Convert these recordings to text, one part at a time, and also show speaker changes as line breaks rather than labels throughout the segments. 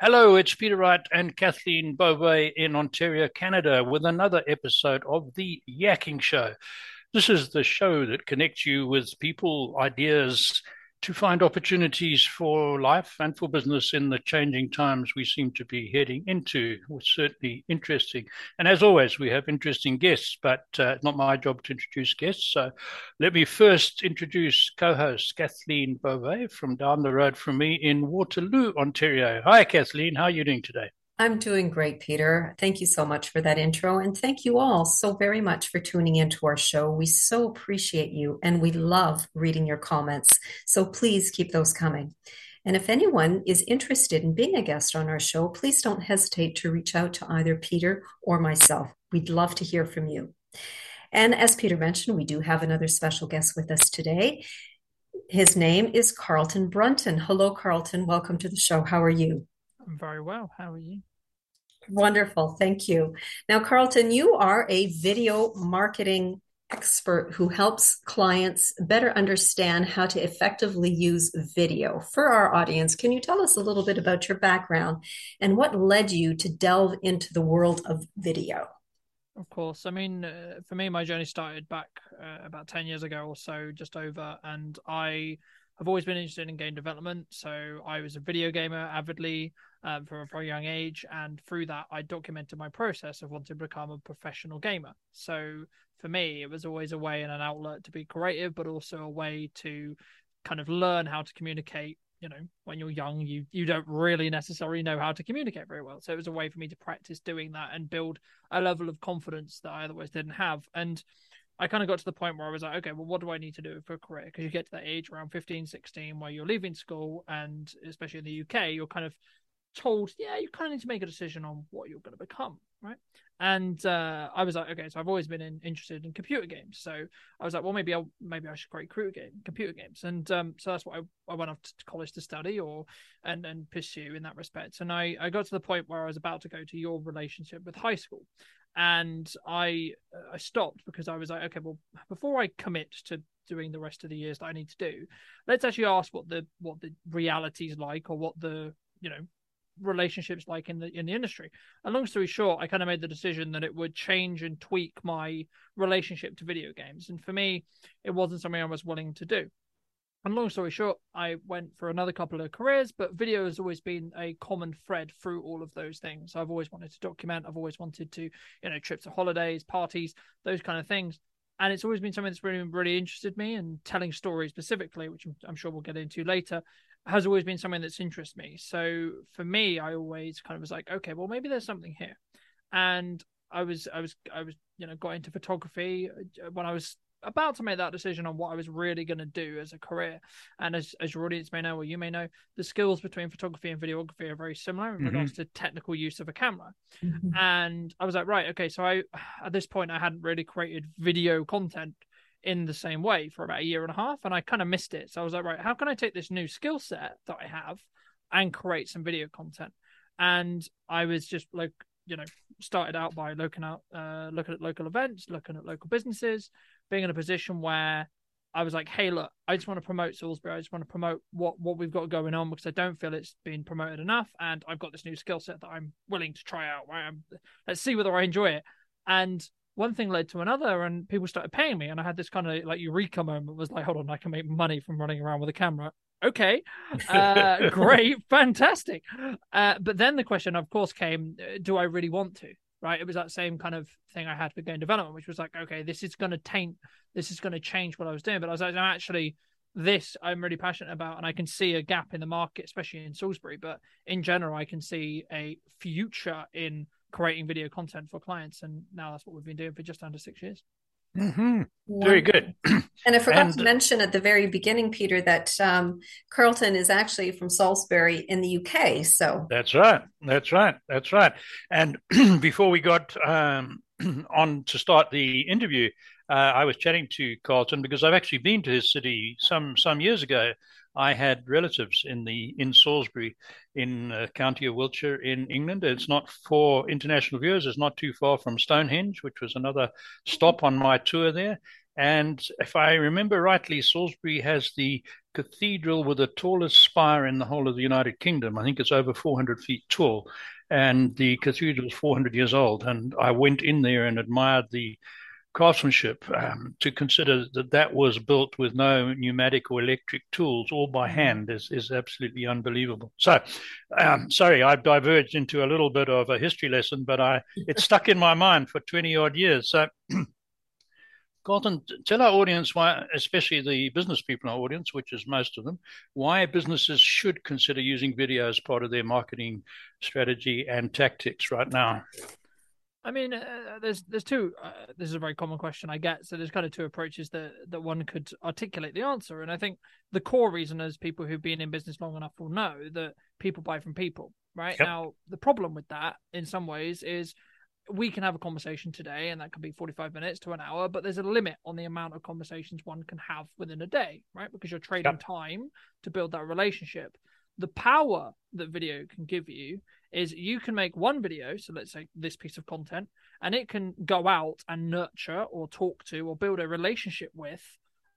Hello, it's Peter Wright and Kathleen Beauvais in Ontario, Canada, with another episode of The Yakking Show. This is the show that connects you with people, ideas, to find opportunities for life and for business in the changing times we seem to be heading into. was certainly interesting. And as always, we have interesting guests, but uh, not my job to introduce guests. So let me first introduce co host Kathleen Beauvais from down the road from me in Waterloo, Ontario. Hi, Kathleen. How are you doing today?
I'm doing great, Peter. Thank you so much for that intro. And thank you all so very much for tuning into our show. We so appreciate you and we love reading your comments. So please keep those coming. And if anyone is interested in being a guest on our show, please don't hesitate to reach out to either Peter or myself. We'd love to hear from you. And as Peter mentioned, we do have another special guest with us today. His name is Carlton Brunton. Hello, Carlton. Welcome to the show. How are you?
I'm very well. How are you?
Wonderful. Thank you. Now, Carlton, you are a video marketing expert who helps clients better understand how to effectively use video. For our audience, can you tell us a little bit about your background and what led you to delve into the world of video?
Of course. I mean, uh, for me, my journey started back uh, about 10 years ago or so, just over, and I I've always been interested in game development. So I was a video gamer avidly um, from a very young age. And through that, I documented my process of wanting to become a professional gamer. So for me, it was always a way and an outlet to be creative, but also a way to kind of learn how to communicate. You know, when you're young, you you don't really necessarily know how to communicate very well. So it was a way for me to practice doing that and build a level of confidence that I otherwise didn't have. And I kind of got to the point where I was like, okay, well, what do I need to do for a career? Because you get to that age around 15, 16, where you're leaving school, and especially in the UK, you're kind of told, yeah, you kind of need to make a decision on what you're going to become, right? And uh, I was like, okay, so I've always been in, interested in computer games, so I was like, well, maybe I'll maybe I should create computer game, computer games, and um, so that's what I, I went off to college to study or and and pursue in that respect. And I I got to the point where I was about to go to your relationship with high school, and I I stopped because I was like, okay, well, before I commit to doing the rest of the years that I need to do, let's actually ask what the what the reality is like, or what the you know relationships like in the in the industry. And long story short, I kind of made the decision that it would change and tweak my relationship to video games, and for me, it wasn't something I was willing to do. And long story short, I went for another couple of careers, but video has always been a common thread through all of those things. I've always wanted to document, I've always wanted to, you know, trips to holidays, parties, those kind of things. And it's always been something that's really, really interested me and telling stories specifically, which I'm sure we'll get into later, has always been something that's interested me. So for me, I always kind of was like, okay, well, maybe there's something here. And I was, I was, I was, you know, got into photography uh, when I was about to make that decision on what I was really going to do as a career. And as, as your audience may know, or you may know, the skills between photography and videography are very similar in mm-hmm. regards to technical use of a camera. Mm-hmm. And I was like, right, okay, so I, at this point, I hadn't really created video content in the same way for about a year and a half, and I kind of missed it. So I was like, right, how can I take this new skill set that I have and create some video content? And I was just like, you know, started out by looking out, uh, looking at local events, looking at local businesses, being in a position where I was like, hey, look, I just want to promote Salisbury. I just want to promote what what we've got going on because I don't feel it's been promoted enough, and I've got this new skill set that I'm willing to try out. Right, I'm, let's see whether I enjoy it. And one thing led to another, and people started paying me, and I had this kind of like eureka moment. Was like, hold on, I can make money from running around with a camera. Okay, uh, great, fantastic. Uh, but then the question, of course, came: uh, Do I really want to? right? It was that same kind of thing I had with game development, which was like, okay, this is going to taint, this is going to change what I was doing. But I was like, no, actually, this I'm really passionate about, and I can see a gap in the market, especially in Salisbury. But in general, I can see a future in creating video content for clients, and now that's what we've been doing for just under six years.
Mm-hmm. Very good.
And I forgot and, to mention at the very beginning, Peter, that um, Carlton is actually from Salisbury in the UK. So
that's right. That's right. That's right. And before we got um, on to start the interview, uh, I was chatting to Carlton because I've actually been to his city some some years ago. I had relatives in the in Salisbury, in uh, County of Wiltshire in England. It's not for international viewers. It's not too far from Stonehenge, which was another stop on my tour there. And if I remember rightly, Salisbury has the cathedral with the tallest spire in the whole of the United Kingdom. I think it's over 400 feet tall. And the cathedral is 400 years old. And I went in there and admired the craftsmanship um, to consider that that was built with no pneumatic or electric tools, all by hand, is, is absolutely unbelievable. So, um, sorry, I've diverged into a little bit of a history lesson, but I it stuck in my mind for 20 odd years. So, Carlton, tell our audience why, especially the business people in our audience, which is most of them, why businesses should consider using video as part of their marketing strategy and tactics right now.
I mean, uh, there's there's two. Uh, this is a very common question I get. So there's kind of two approaches that that one could articulate the answer. And I think the core reason is people who've been in business long enough will know that people buy from people. Right yep. now, the problem with that, in some ways, is we can have a conversation today, and that could be 45 minutes to an hour. But there's a limit on the amount of conversations one can have within a day, right? Because you're trading yep. time to build that relationship. The power that video can give you is you can make one video, so let's say this piece of content, and it can go out and nurture or talk to or build a relationship with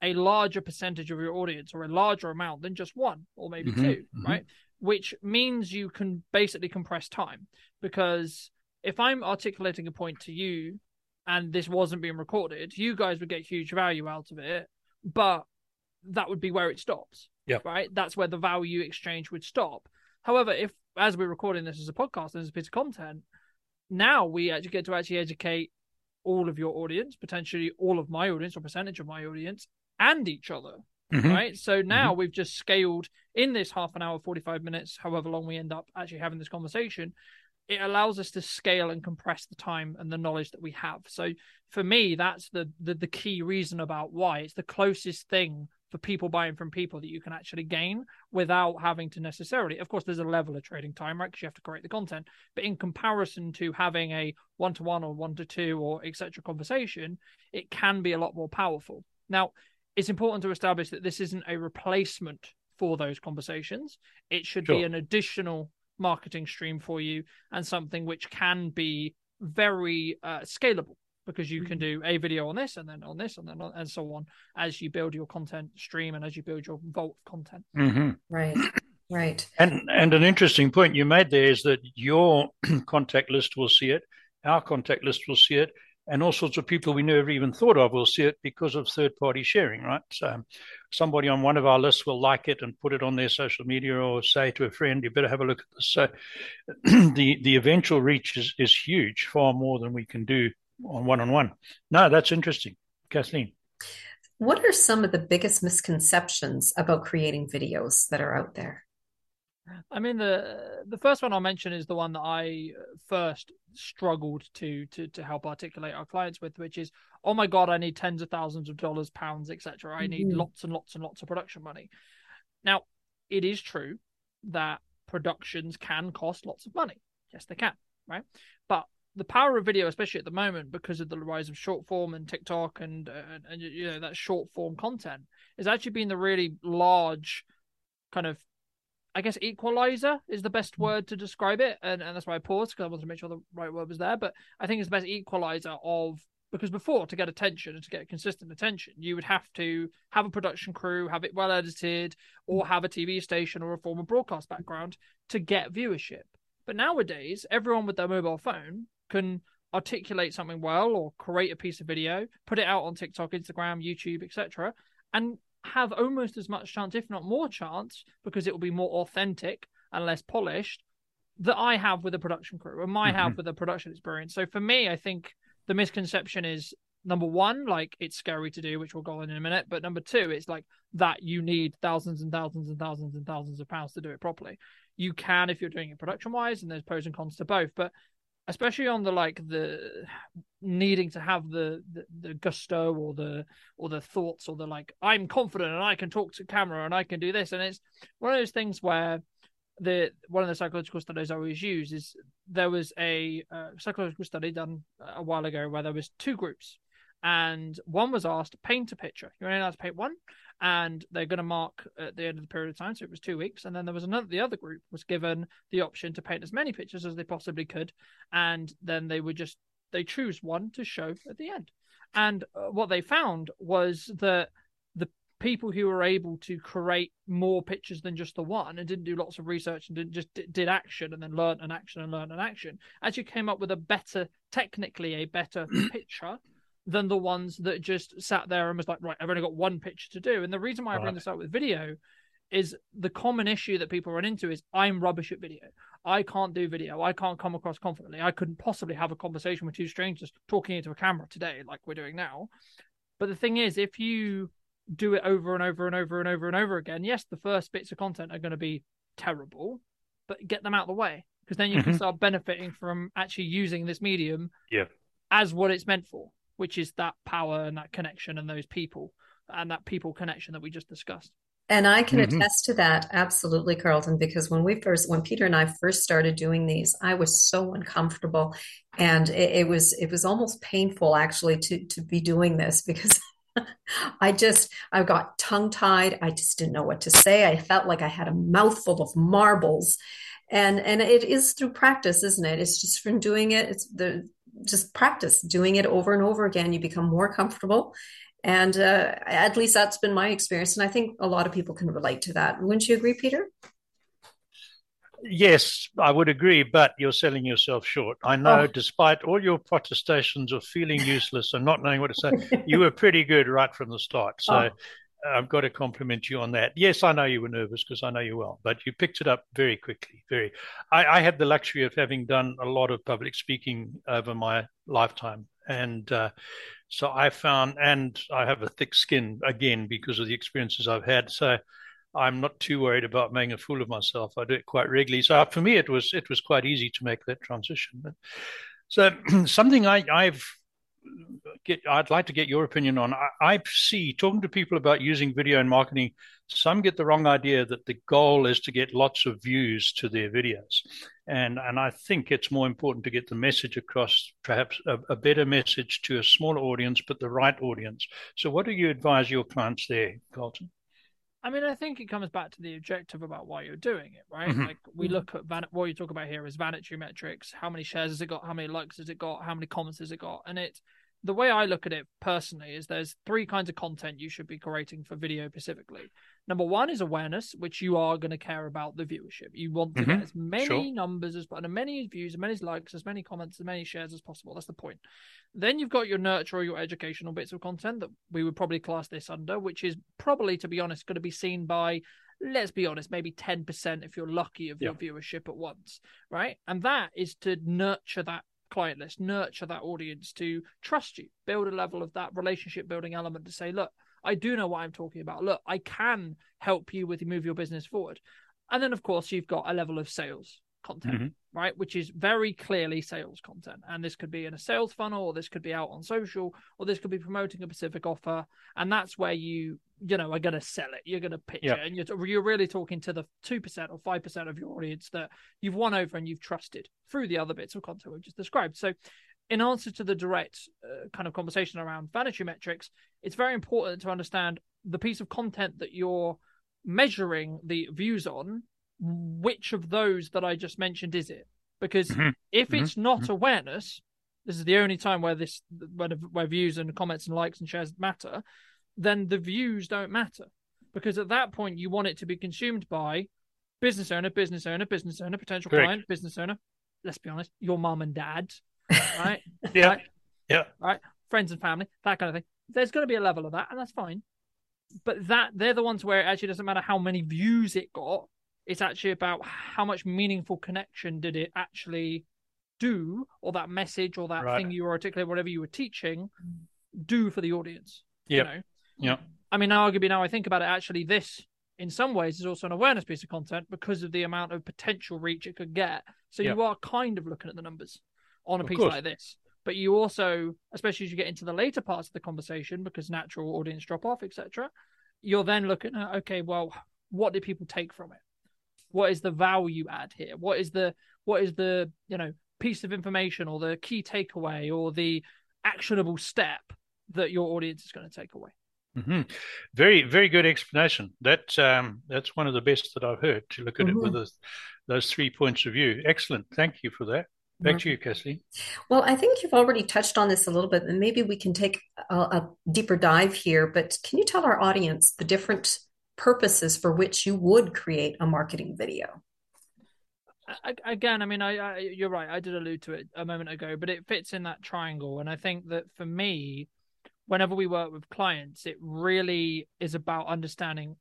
a larger percentage of your audience or a larger amount than just one or maybe mm-hmm, 2 mm-hmm. right? Which means you can basically compress time because if I'm articulating a point to you and this wasn't being recorded, you guys would get huge value out of it, but that would be where it stops.
Yeah.
Right. That's where the value exchange would stop. However, if as we're recording this as a podcast and as a piece of content, now we actually get to actually educate all of your audience, potentially all of my audience or percentage of my audience, and each other. Mm-hmm. Right. So now mm-hmm. we've just scaled in this half an hour, 45 minutes, however long we end up actually having this conversation. It allows us to scale and compress the time and the knowledge that we have. So for me, that's the, the, the key reason about why it's the closest thing for people buying from people that you can actually gain without having to necessarily of course there's a level of trading time right? Because you have to create the content. But in comparison to having a one-to-one or one-to-two or etc conversation it can be a lot more powerful. Now it's important to establish that this isn't a replacement for those conversations. It should sure. be an additional marketing stream for you and something which can be very uh, scalable because you can mm-hmm. do a video on this and then on this and then on, and so on as you build your content stream and as you build your vault content.
Mm-hmm.
Right. Right.
And and an interesting point you made there is that your contact list will see it, our contact list will see it, and all sorts of people we never even thought of will see it because of third party sharing, right? So somebody on one of our lists will like it and put it on their social media or say to a friend, you better have a look at this. So the the eventual reach is, is huge, far more than we can do on one on one. No, that's interesting. Kathleen.
What are some of the biggest misconceptions about creating videos that are out there?
I mean the the first one I'll mention is the one that I first struggled to to to help articulate our clients with, which is, oh my god, I need tens of thousands of dollars, pounds, etc. I need mm-hmm. lots and lots and lots of production money. Now, it is true that productions can cost lots of money. Yes, they can, right? But the power of video, especially at the moment, because of the rise of short form and TikTok and and, and you know that short form content, is actually been the really large kind of I guess equalizer is the best mm. word to describe it, and, and that's why I paused because I wanted to make sure the right word was there. But I think it's the best equalizer of because before to get attention and to get consistent attention, you would have to have a production crew, have it well edited, or mm. have a TV station or a former broadcast background to get viewership. But nowadays, everyone with their mobile phone can articulate something well or create a piece of video, put it out on TikTok, Instagram, YouTube, etc., and have almost as much chance, if not more chance, because it will be more authentic and less polished, that I have with a production crew and my mm-hmm. have with a production experience. So for me, I think the misconception is number one, like it's scary to do, which we'll go on in a minute. But number two, it's like that you need thousands and thousands and thousands and thousands of pounds to do it properly. You can if you're doing it production wise, and there's pros and cons to both. But especially on the like the needing to have the, the, the gusto or the or the thoughts or the like i'm confident and i can talk to camera and i can do this. And it's one of those things where the one of the psychological studies i always use is there was a uh, psychological study done a while ago where there was two groups and one was asked paint a picture. You're only allowed to paint one and they're going to mark at the end of the period of time. So it was two weeks, and then there was another. The other group was given the option to paint as many pictures as they possibly could, and then they would just they choose one to show at the end. And uh, what they found was that the people who were able to create more pictures than just the one and didn't do lots of research and didn't just did action and then learn an action and learn an action actually came up with a better, technically a better picture than the ones that just sat there and was like, right, I've only got one picture to do. And the reason why I bring this up with video is the common issue that people run into is I'm rubbish at video. I can't do video. I can't come across confidently. I couldn't possibly have a conversation with two strangers talking into a camera today, like we're doing now. But the thing is, if you do it over and over and over and over and over again, yes, the first bits of content are going to be terrible, but get them out of the way because then you mm-hmm. can start benefiting from actually using this medium
yeah.
as what it's meant for which is that power and that connection and those people and that people connection that we just discussed.
And I can mm-hmm. attest to that absolutely, Carlton, because when we first, when Peter and I first started doing these, I was so uncomfortable, and it, it was it was almost painful actually to to be doing this because I just I got tongue tied. I just didn't know what to say. I felt like I had a mouthful of marbles, and and it is through practice, isn't it? It's just from doing it. It's the just practice doing it over and over again. You become more comfortable. And uh, at least that's been my experience. And I think a lot of people can relate to that. Wouldn't you agree, Peter?
Yes, I would agree, but you're selling yourself short. I know, oh. despite all your protestations of feeling useless and not knowing what to say, you were pretty good right from the start. So oh. I've got to compliment you on that. Yes, I know you were nervous because I know you well, but you picked it up very quickly. Very. I, I, had the luxury of having done a lot of public speaking over my lifetime, and uh, so I found, and I have a thick skin again because of the experiences I've had. So I'm not too worried about making a fool of myself. I do it quite regularly. So for me, it was it was quite easy to make that transition. But, so something I, I've get I'd like to get your opinion on. I, I, see talking to people about using video in marketing, some get the wrong idea that the goal is to get lots of views to their videos, and and I think it's more important to get the message across, perhaps a, a better message to a smaller audience, but the right audience. So, what do you advise your clients there, Carlton?
I mean, I think it comes back to the objective about why you're doing it, right? Mm-hmm. Like we mm-hmm. look at van- what you talk about here is vanity metrics. How many shares has it got? How many likes has it got? How many comments has it got? And it, the way I look at it personally is there's three kinds of content you should be creating for video specifically. Number one is awareness, which you are going to care about the viewership. You want to mm-hmm. get as many sure. numbers as as many views, as many likes, as many comments, as many shares as possible. That's the point. Then you've got your nurture or your educational bits of content that we would probably class this under, which is probably, to be honest, going to be seen by let's be honest, maybe 10% if you're lucky of your viewership at once, right? And that is to nurture that client list, nurture that audience to trust you, build a level of that relationship building element to say, look, I do know what I'm talking about. Look, I can help you with move your business forward. And then, of course, you've got a level of sales content, mm-hmm. right? Which is very clearly sales content. And this could be in a sales funnel, or this could be out on social, or this could be promoting a specific offer. And that's where you, you know, are going to sell it. You're going to pitch yep. it. And you're, you're really talking to the 2% or 5% of your audience that you've won over and you've trusted through the other bits of content we've just described. So, in answer to the direct uh, kind of conversation around vanity metrics, it's very important to understand the piece of content that you're measuring the views on which of those that I just mentioned is it? Because mm-hmm. if mm-hmm. it's not mm-hmm. awareness, this is the only time where this where, where views and comments and likes and shares matter, then the views don't matter. Because at that point you want it to be consumed by business owner, business owner, business owner, potential Correct. client, business owner. Let's be honest, your mom and dad, right?
yeah. Right? Yeah.
Right. Friends and family, that kind of thing. There's going to be a level of that, and that's fine. But that they're the ones where it actually doesn't matter how many views it got it's actually about how much meaningful connection did it actually do, or that message or that right. thing you were articulating, whatever you were teaching, mm. do for the audience.
Yeah. You know? Yeah.
I mean, arguably now I think about it, actually, this in some ways is also an awareness piece of content because of the amount of potential reach it could get. So you are kind of looking at the numbers on a of piece course. like this. But you also, especially as you get into the later parts of the conversation, because natural audience drop off, etc., you're then looking at okay, well, what did people take from it? What is the value add here what is the what is the you know piece of information or the key takeaway or the actionable step that your audience is going to take away
mm-hmm. very very good explanation that um, that's one of the best that i've heard to look at mm-hmm. it with mm-hmm. those, those three points of view excellent thank you for that Back to you, Kathleen.
Well, I think you've already touched on this a little bit, and maybe we can take a, a deeper dive here. But can you tell our audience the different purposes for which you would create a marketing video?
again, I mean, I, I, you're right. I did allude to it a moment ago, but it fits in that triangle. And I think that for me, whenever we work with clients, it really is about understanding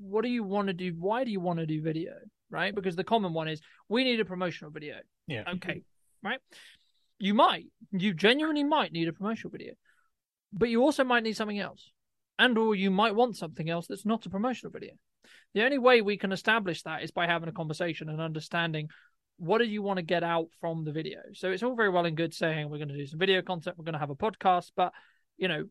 what do you want to do? Why do you want to do video? Right? Because the common one is we need a promotional video.
Yeah.
Okay. Right. You might, you genuinely might need a promotional video, but you also might need something else, and or you might want something else that's not a promotional video. The only way we can establish that is by having a conversation and understanding what do you want to get out from the video. So it's all very well and good saying we're going to do some video content, we're going to have a podcast, but you know,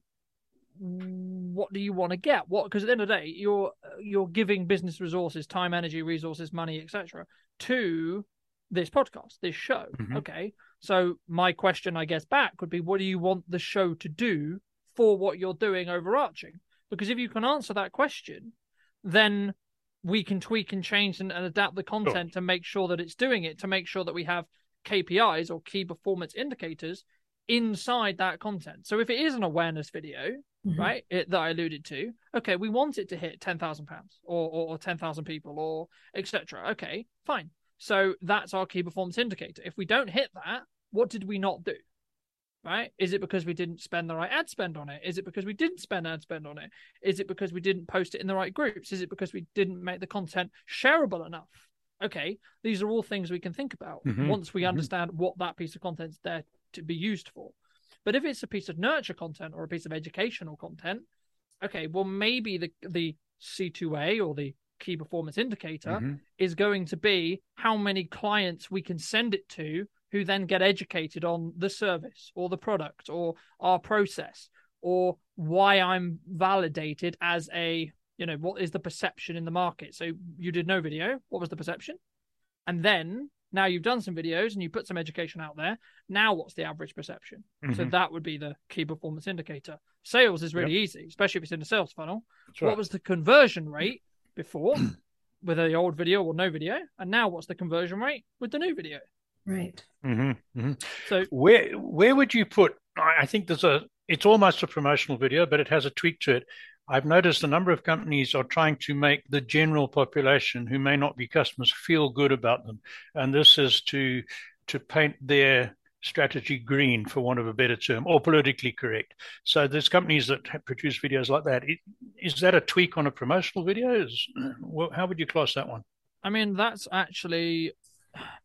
what do you want to get? What because at the end of the day, you're you're giving business resources, time, energy, resources, money, etc., to this podcast, this show. Mm-hmm. Okay, so my question, I guess, back would be, what do you want the show to do for what you're doing overarching? Because if you can answer that question, then we can tweak and change and, and adapt the content sure. to make sure that it's doing it, to make sure that we have KPIs or key performance indicators inside that content. So if it is an awareness video, mm-hmm. right, it, that I alluded to, okay, we want it to hit ten thousand pounds or, or, or ten thousand people or etc. Okay, fine. So that's our key performance indicator. If we don't hit that, what did we not do? Right? Is it because we didn't spend the right ad spend on it? Is it because we didn't spend ad spend on it? Is it because we didn't post it in the right groups? Is it because we didn't make the content shareable enough? Okay, these are all things we can think about mm-hmm. once we mm-hmm. understand what that piece of content is there to be used for. But if it's a piece of nurture content or a piece of educational content, okay, well maybe the the C2A or the key performance indicator mm-hmm. is going to be how many clients we can send it to who then get educated on the service or the product or our process or why I'm validated as a, you know, what is the perception in the market? So you did no video. What was the perception? And then now you've done some videos and you put some education out there. Now what's the average perception? Mm-hmm. So that would be the key performance indicator. Sales is really yep. easy, especially if it's in the sales funnel. What was the conversion rate before with the old video or no video? And now what's the conversion rate with the new video?
Right.
Mm-hmm, mm-hmm. So where where would you put? I think there's a. It's almost a promotional video, but it has a tweak to it. I've noticed a number of companies are trying to make the general population who may not be customers feel good about them, and this is to to paint their strategy green, for want of a better term, or politically correct. So there's companies that produce videos like that. Is that a tweak on a promotional video? Is, how would you class that one?
I mean, that's actually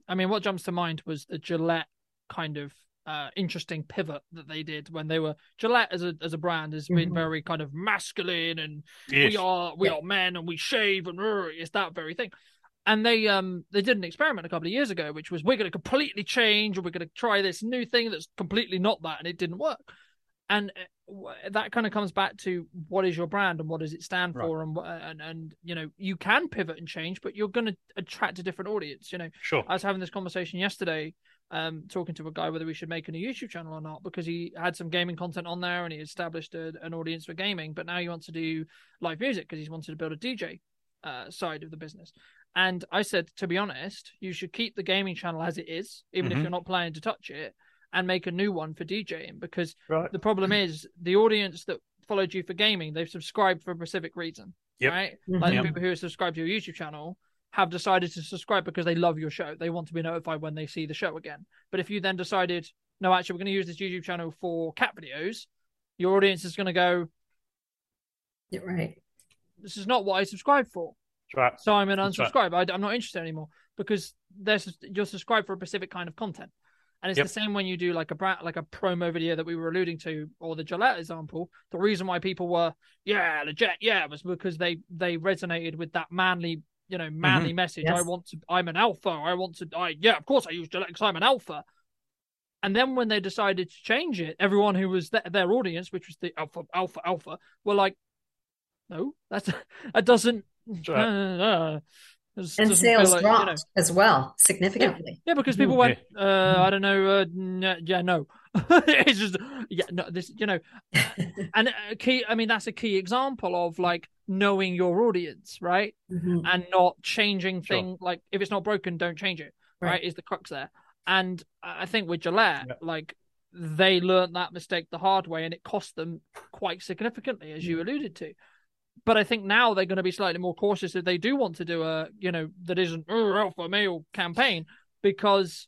I mean, what jumps to mind was the Gillette kind of uh, interesting pivot that they did when they were Gillette as a as a brand has been mm-hmm. very kind of masculine and yes. we are we yeah. are men and we shave and uh, it's that very thing. And they um they did an experiment a couple of years ago, which was we're going to completely change and we're going to try this new thing that's completely not that, and it didn't work. And uh, that kind of comes back to what is your brand and what does it stand right. for and, and and you know you can pivot and change but you're going to attract a different audience you know
sure
i was having this conversation yesterday um talking to a guy whether we should make a new youtube channel or not because he had some gaming content on there and he established a, an audience for gaming but now he wants to do live music because he's wanted to build a dj uh, side of the business and i said to be honest you should keep the gaming channel as it is even mm-hmm. if you're not planning to touch it and make a new one for DJing because right. the problem is the audience that followed you for gaming, they've subscribed for a specific reason. Yep. Right? Mm-hmm. Like yep. the people who have subscribed to your YouTube channel have decided to subscribe because they love your show. They want to be notified when they see the show again. But if you then decided, no, actually, we're going to use this YouTube channel for cat videos, your audience is going to go,
You're right.
This is not what I subscribed for.
Right.
So I'm an unsubscribe. Right. I, am not interested anymore because there's you're subscribed for a specific kind of content. And it's yep. the same when you do like a brat, like a promo video that we were alluding to, or the Gillette example. The reason why people were, yeah, legit, yeah, was because they they resonated with that manly, you know, manly mm-hmm. message. Yes. I want to, I'm an alpha. I want to, I yeah, of course I use Gillette because I'm an alpha. And then when they decided to change it, everyone who was th- their audience, which was the alpha, alpha, alpha, were like, no, that's that doesn't. Right. Uh, uh,
and sales like, dropped you know, as well significantly.
Yeah, yeah because people went, uh, I don't know, uh, n- yeah, no, it's just, yeah, no, this, you know, and a key. I mean, that's a key example of like knowing your audience, right, mm-hmm. and not changing thing. Sure. Like if it's not broken, don't change it. Right. right, is the crux there. And I think with Gillette, yeah. like they learned that mistake the hard way and it cost them quite significantly, as you alluded to. But I think now they're going to be slightly more cautious if they do want to do a, you know, that isn't oh, alpha male campaign because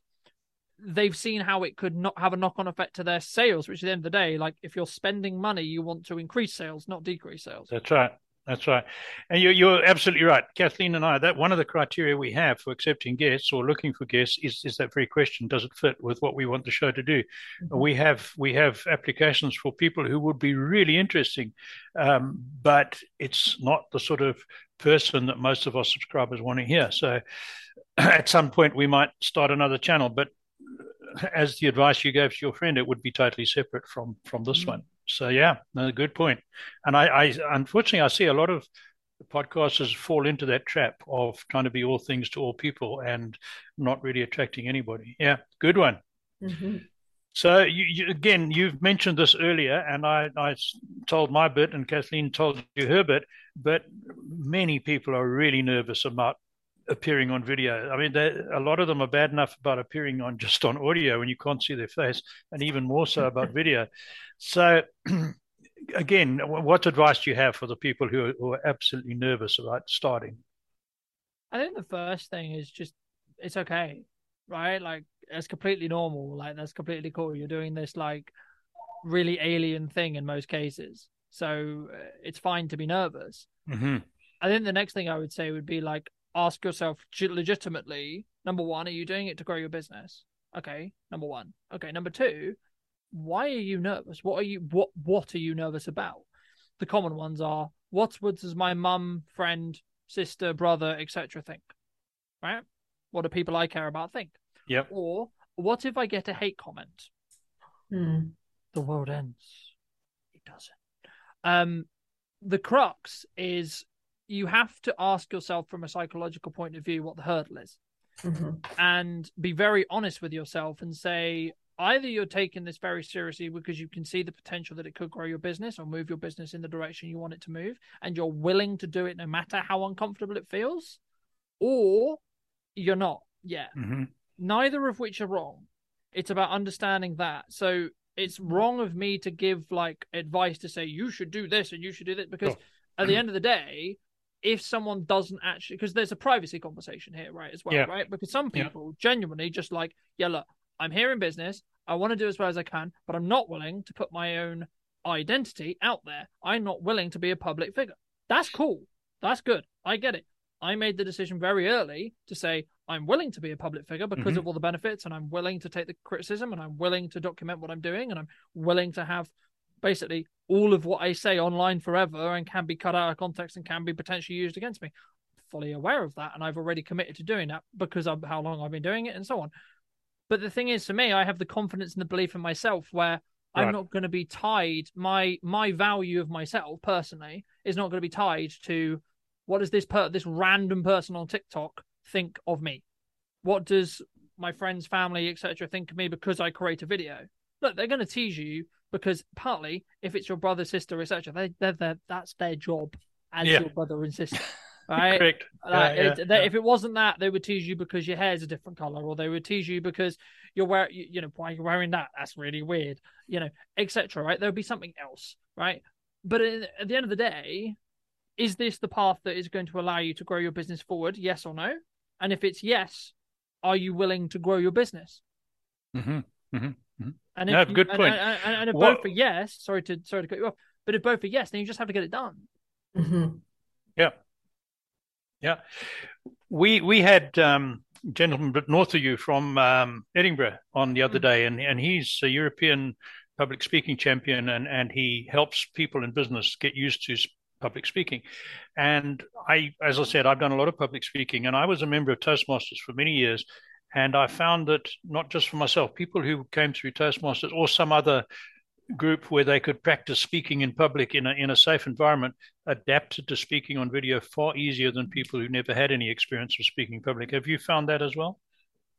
they've seen how it could not have a knock on effect to their sales, which at the end of the day, like if you're spending money, you want to increase sales, not decrease sales.
That's right. That's right. And you're, you're absolutely right. Kathleen and I, that one of the criteria we have for accepting guests or looking for guests is, is that very question. Does it fit with what we want the show to do? Mm-hmm. We have, we have applications for people who would be really interesting. Um, but it's not the sort of person that most of our subscribers want to hear. So at some point we might start another channel, but as the advice you gave to your friend, it would be totally separate from from this mm-hmm. one. So yeah, no, good point. And I, I unfortunately I see a lot of podcasters fall into that trap of trying to be all things to all people and not really attracting anybody. Yeah, good one. Mm-hmm. So you, you, again, you've mentioned this earlier, and I, I told my bit, and Kathleen told you her bit. But many people are really nervous about appearing on video. I mean, a lot of them are bad enough about appearing on just on audio when you can't see their face, and even more so about video. So, again, what advice do you have for the people who are, who are absolutely nervous about starting?
I think the first thing is just it's okay, right? Like it's completely normal. Like that's completely cool. You're doing this like really alien thing in most cases, so uh, it's fine to be nervous. Mm-hmm. I think the next thing I would say would be like ask yourself legitimately number one are you doing it to grow your business? Okay number one. Okay number two why are you nervous? What are you what what are you nervous about? The common ones are what would does my mum friend sister brother etc think? Right? What do people i care about think?
Yeah
or what if i get a hate comment?
Hmm.
the world ends. It doesn't. Um the crux is you have to ask yourself from a psychological point of view what the hurdle is. Mm-hmm. and be very honest with yourself and say either you're taking this very seriously because you can see the potential that it could grow your business or move your business in the direction you want it to move and you're willing to do it no matter how uncomfortable it feels or you're not yeah mm-hmm. neither of which are wrong. It's about understanding that. So it's wrong of me to give like advice to say you should do this and you should do that because at the end of the day if someone doesn't actually because there's a privacy conversation here right as well yeah. right? Because some people yeah. genuinely just like yeah look i'm here in business. I want to do as well as i can but i'm not willing to put my own identity out there. I'm not willing to be a public figure. That's cool. That's good. I get it. I made the decision very early to say i'm willing to be a public figure because mm-hmm. of all the benefits and i'm willing to take the criticism and i'm willing to document what i'm doing and i'm willing to have basically all of what I say online forever and can be cut out of context and can be potentially used against me. Fully aware of that, and I've already committed to doing that because of how long I've been doing it and so on. But the thing is, for me, I have the confidence and the belief in myself where right. I'm not going to be tied. My my value of myself personally is not going to be tied to what does this per this random person on TikTok think of me. What does my friends, family, etc., think of me because I create a video? Look, they're going to tease you because partly if it's your brother, sister, etc., they they're, they're, that's their job as yeah. your brother and sister. Right?
Correct.
Like, yeah, yeah, they, if it wasn't that, they would tease you because your hair is a different color, or they would tease you because you're wearing, you, you know, why you're wearing that? That's really weird, you know, etc. Right? There would be something else, right? But at the end of the day, is this the path that is going to allow you to grow your business forward? Yes or no? And if it's yes, are you willing to grow your business?
Mm-hmm. Mm-hmm.
Mm-hmm. And if
no, good
you,
point.
And, and, and if what? both are yes, sorry to sorry to cut you off, but if both are yes, then you just have to get it done.
Mm-hmm.
Yeah, yeah. We we had um, a gentleman north of you from um, Edinburgh on the other mm-hmm. day, and and he's a European public speaking champion, and and he helps people in business get used to public speaking. And I, as I said, I've done a lot of public speaking, and I was a member of Toastmasters for many years. And I found that not just for myself, people who came through Toastmasters or some other group where they could practice speaking in public in a, in a safe environment adapted to speaking on video far easier than people who never had any experience of speaking public. Have you found that as well?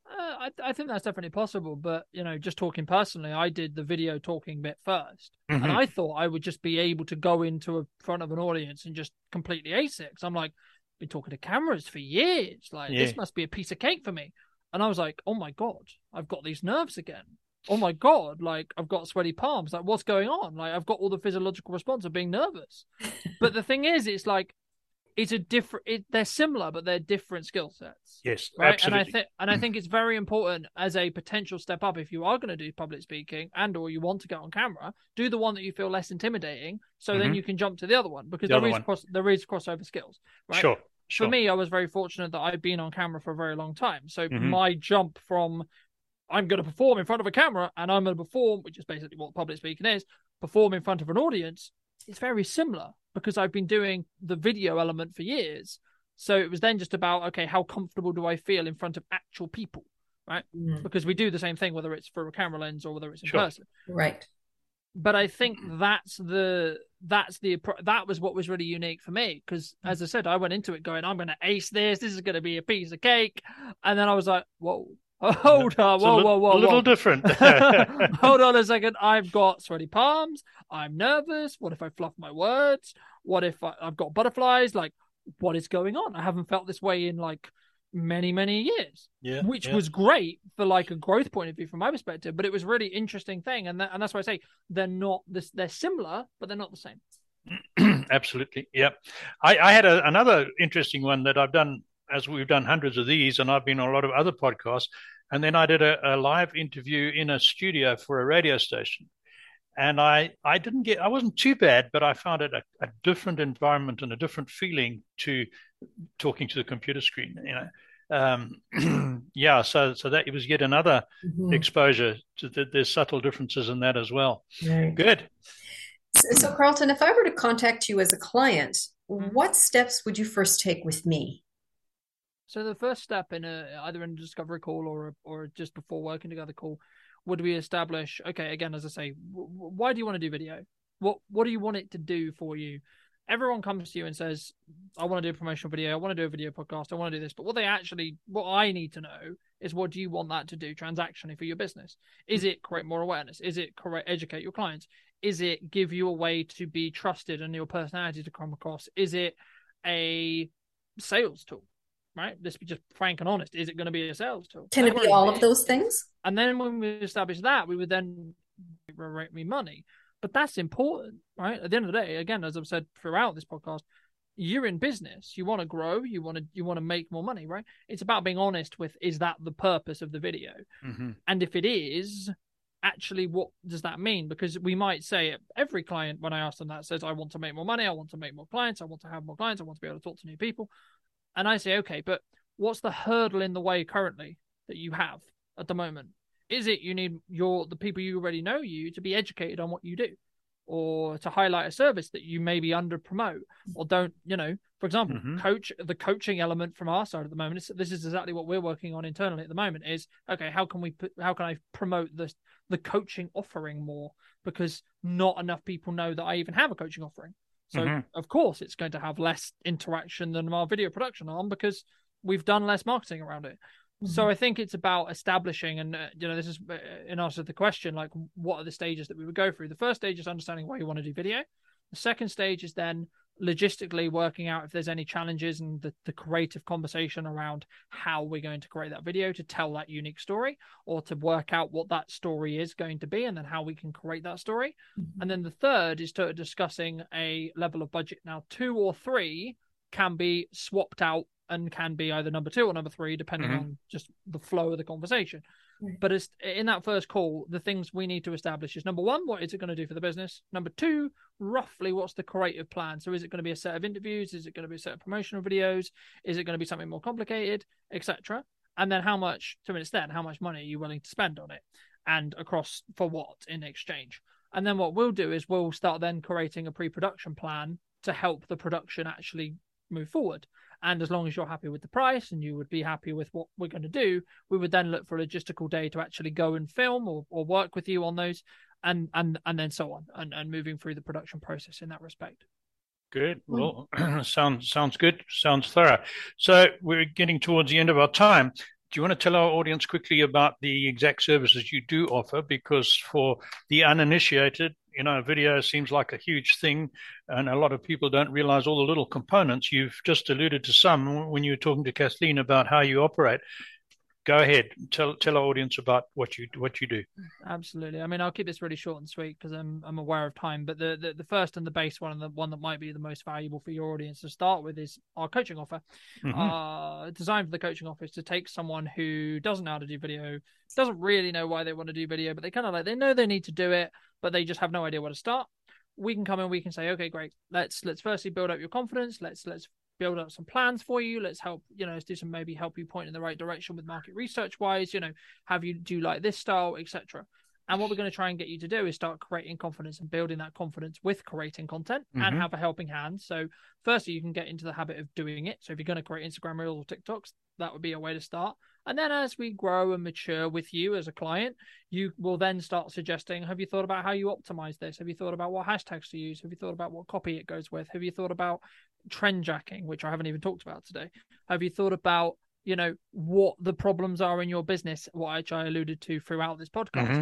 Uh, I, I, think that's definitely possible, but you know, just talking personally, I did the video talking bit 1st mm-hmm. and I thought I would just be able to go into a front of an audience and just completely ace it. I'm like, been talking to cameras for years. Like yeah. this must be a piece of cake for me. And I was like, oh my god, I've got these nerves again. Oh my god, like I've got sweaty palms. Like what's going on? Like I've got all the physiological response of being nervous. but the thing is, it's like it's a different. It, they're similar, but they're different skill sets.
Yes,
right.
absolutely.
And I think, and I think it's very important as a potential step up if you are going to do public speaking and or you want to get on camera, do the one that you feel less intimidating, so
Mhm.
then you can jump to the other one because
The
there
other
is
one.
cross there is crossover skills. Right.
Sure, sure.
For me, I was very fortunate that I've been on camera for a very long time. So
Mhm.
my jump from I'm going to perform in front of a camera and I'm going to perform, which is basically what public speaking is, perform in front of an audience, it's very similar because I've been doing the video element for years. So it was then just about, okay, how comfortable do I feel in front of actual people?
Mm,
Because we do the same thing, whether it's for a camera lens or whether it's in
Sure.
person
Right.
But I think that's the that's the that was what was really unique for me because as I said, I went into it going, I'm going to ace this. This is going to be a piece of cake, and then I was like, whoa, hold on,
It's
whoa,
li-
whoa, whoa,
a little
whoa.
different.
Hold on a second. I've got sweaty palms. I'm nervous. What if I fluff my words? What if I, I've got butterflies? Like, what is going on? I haven't felt this way in like many, many years
yeah,
which
yeah.
was great for like a growth point of view from my perspective but it was really interesting thing and that, and that's why i say they're not this they're similar but they're not the same
Absolutely. yeah I, I had a, another interesting one that I've done as we've done hundreds of these, and I've been on a lot of other podcasts. And then I did a, a live interview in a studio for a radio station. And I, I didn't get, I wasn't too bad, but I found it a, a different environment and a different feeling to talking to the computer screen, you know. Um, yeah, so so that it was yet another
Mhm,
exposure to the, there's subtle differences in that as well.
right.
Good.
So, so, Carlton, if I were to contact you as a client,
Mhm.
what steps would you first take with me?
so the first step in a either in a discovery call or or just before working together call would we establish okay again as i say w- why do you want to do video? What what do you want it to do for you? Everyone comes to you and says i want to do a promotional video. I want to do a video podcast. I want to do this. But what they actually what i need to know is what do you want that to do transactionally for your business? Is it create more awareness? Is it correct educate your clients? Is it give you a way to be trusted and your personality to come across? Is it a sales tool right let's be just frank and honest is it going to be a sales tool
Can it be all
is.
of those things?
And then when we establish that, we would then rate me money. But that's important, right? At the end of the day, again, as I've said throughout this podcast, you're in business. You want to grow. You want to you want to make more money, right? It's about being honest with is that the purpose of the video,
hmm
and if it is, actually, what does that mean? Because we might say every client when I ask them that says, "I want to make more money. I want to make more clients. I want to have more clients. I want to be able to talk to new people," and I say, "Okay, but what's the hurdle in the way currently that you have at the moment? Is it you need your the people you already know you to be educated on what you do, or to highlight a service that you maybe under promote or don't? You know, for example,
Mhm.
coach the coaching element from our side at the moment. This, this is exactly what we're working on internally at the moment. Is okay, how can we put how can I promote the the coaching offering more because not enough people know that I even have a coaching offering. So
Mhm.
of course it's going to have less interaction than our video production arm because we've done less marketing around it. So I think it's about establishing, and uh, you know, this is uh, in answer to the question, like what are the stages that we would go through? The first stage is understanding why you want to do video. The second stage is then logistically working out if there's any challenges and the, the creative conversation around how we're going to create that video to tell that unique story or to work out what that story is going to be and then how we can create that story.
Mhm.
And then the third is to discussing a level of budget. Now, two or three can be swapped out and can be either number two or number three, depending
Mhm.
on just the flow of the conversation. But it's, in that first call, the things we need to establish is number one, what is it going to do for the business? Number two, roughly what's the creative plan? So is it going to be a set of interviews? Is it going to be a set of promotional videos? Is it going to be something more complicated, etc.? And then how much, two minutes then, how much money are you willing to spend on it? And across for what in exchange? And then what we'll do is we'll start then creating a pre-production plan to help the production actually move forward. And as long as you're happy with the price and you would be happy with what we're going to do, we would then look for a logistical day to actually go and film or, or work with you on those and and and then so on and, and moving through the production process in that respect.
Good. Mm. Well, sounds sounds good. Sounds thorough. So we're getting towards the end of our time. Do you want to tell our audience quickly about the exact services you do offer? Because for the uninitiated, you know, video seems like a huge thing, and a lot of people don't realize all the little components. You've just alluded to some when you were talking to Kathleen about how you operate. Go ahead. Tell tell our audience about what you what you do.
Absolutely. I mean i'll keep this really short and sweet because i'm i'm aware of time but the, the, the first and the base one and the one that might be the most valuable for your audience to start with is our coaching offer. Mm-hmm. uh designed for the coaching office to take someone who doesn't know how to do video doesn't really know why they want to do video but they kind of like they know they need to do it but they just have no idea where to start. We can come in we can say okay great. Let's let's firstly build up your confidence. Let's let's build up some plans for you. Let's help, you know, let's do some maybe help you point in the right direction with market research wise, you know, have you do like this style, etc. And what we're going to try and get you to do is start creating confidence and building that confidence with creating content mm-hmm. and have a helping hand. So, firstly, you can get into the habit of doing it. So, if you're going to create Instagram Reels or TikToks, that would be a way to start. And then, as we grow and mature with you as a client, you will then start suggesting Have you thought about how you optimize this? Have you thought about what hashtags to use? Have you thought about what copy it goes with? Have you thought about trend jacking, which I haven't even talked about today. Have you thought about, you know, what the problems are in your business, which I alluded to throughout this podcast? Mm-hmm.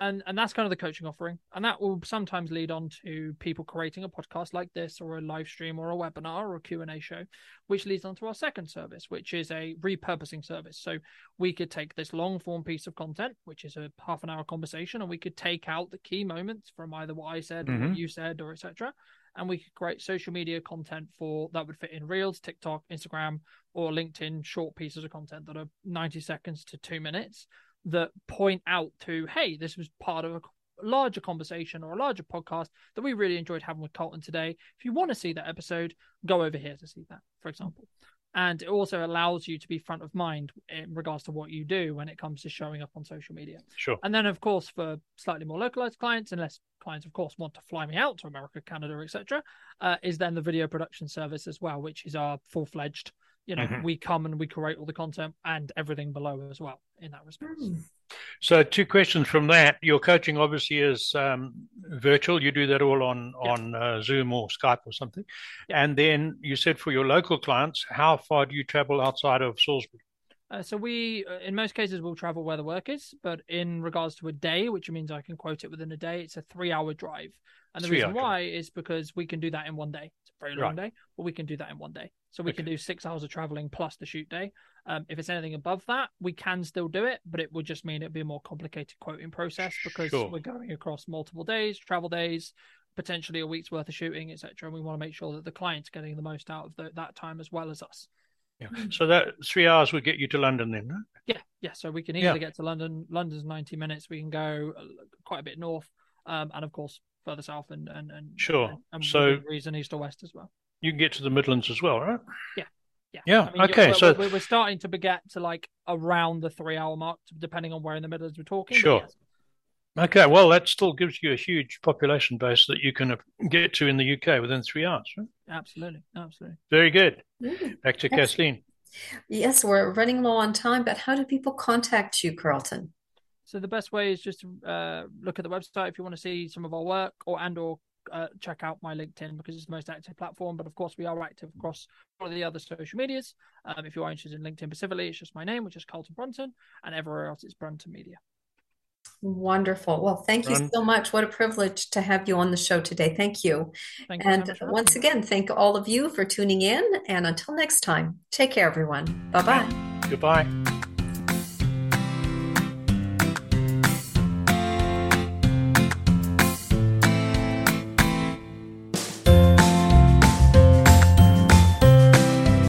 And and that's kind of the coaching offering. And that will sometimes lead on to people creating a podcast like this or a live stream or a webinar or a Q&A show, which leads on to our second service, which is a repurposing service. So we could take this long form piece of content, which is a half an hour conversation, and we could take out the key moments from either what I said mm-hmm. or what you said or etc and we could create social media content for that would fit in Reels, TikTok, Instagram, or LinkedIn short pieces of content that are 90 seconds to two minutes that point out to, hey, this was part of a larger conversation or a larger podcast that we really enjoyed having with Carlton today. If you want to see that episode, go over here to see that, for example. And it also allows you to be front of mind in regards to what you do when it comes to showing up on social media.
Sure.
And then, of course, for slightly more localized clients, unless clients, of course, want to fly me out to America, Canada, etc., uh, is then the video production service as well, which is our full fledged. You know, mm-hmm. we come and we create all the content and everything below as well in that respect. Mm.
So, two questions from that. Your coaching obviously is um, virtual. You do that all on yes. on uh, Zoom or Skype or something. And then you said for your local clients, how far do you travel outside of Salisbury?
Uh, so we, uh, in most cases, will travel where the work is. But in regards to a day, which means I can quote it within a day, it's a three-hour drive. And the three reason why is because we can do that in one day. It's a very long right. day, but we can do that in one day. So we okay. can do six hours of traveling plus the shoot day. Um, if it's anything above that, we can still do it, but it would just mean it'd be a more complicated quoting process because sure. we're going across multiple days, travel days, potentially a week's worth of shooting, etc. And we want to make sure that the client's getting the most out of the, that time as well as us.
Yeah. So that three hours would get you to London then, right?
Yeah, yeah. So we can easily yeah. get to London. London's ninety minutes. We can go uh, quite a bit north, um, and of course further south and and, and
sure.
And, and
so
reason east or west as well.
You can get to the Midlands as well, right?
Yeah. Yeah.
Yeah. I mean, okay.
We're,
so
we're, we're, starting to get to like around the three hour mark, depending on where in the Midlands we're talking.
Sure. Yes, Okay, well, that still gives you a huge population base that you can uh, get to in the UK within three hours, right?
Absolutely, absolutely.
Very good. Back to yes. Kathleen.
Yes, we're running low on time, but how do people contact you, Carlton?
So the best way is just to uh, look at the website if you want to see some of our work, or and or uh, check out my LinkedIn because it's the most active platform. But of course, we are active across all of the other social medias. Um, if you are interested in LinkedIn specifically, it's just my name, which is Carlton Brunton, and everywhere else it's Brunton Media.
Wonderful. Well, thank you so much. What a privilege to have you on the show today. Thank you.
Thank
and
you so
once again, thank all of you for tuning in. And until next time, take care, everyone. Bye bye.
Goodbye.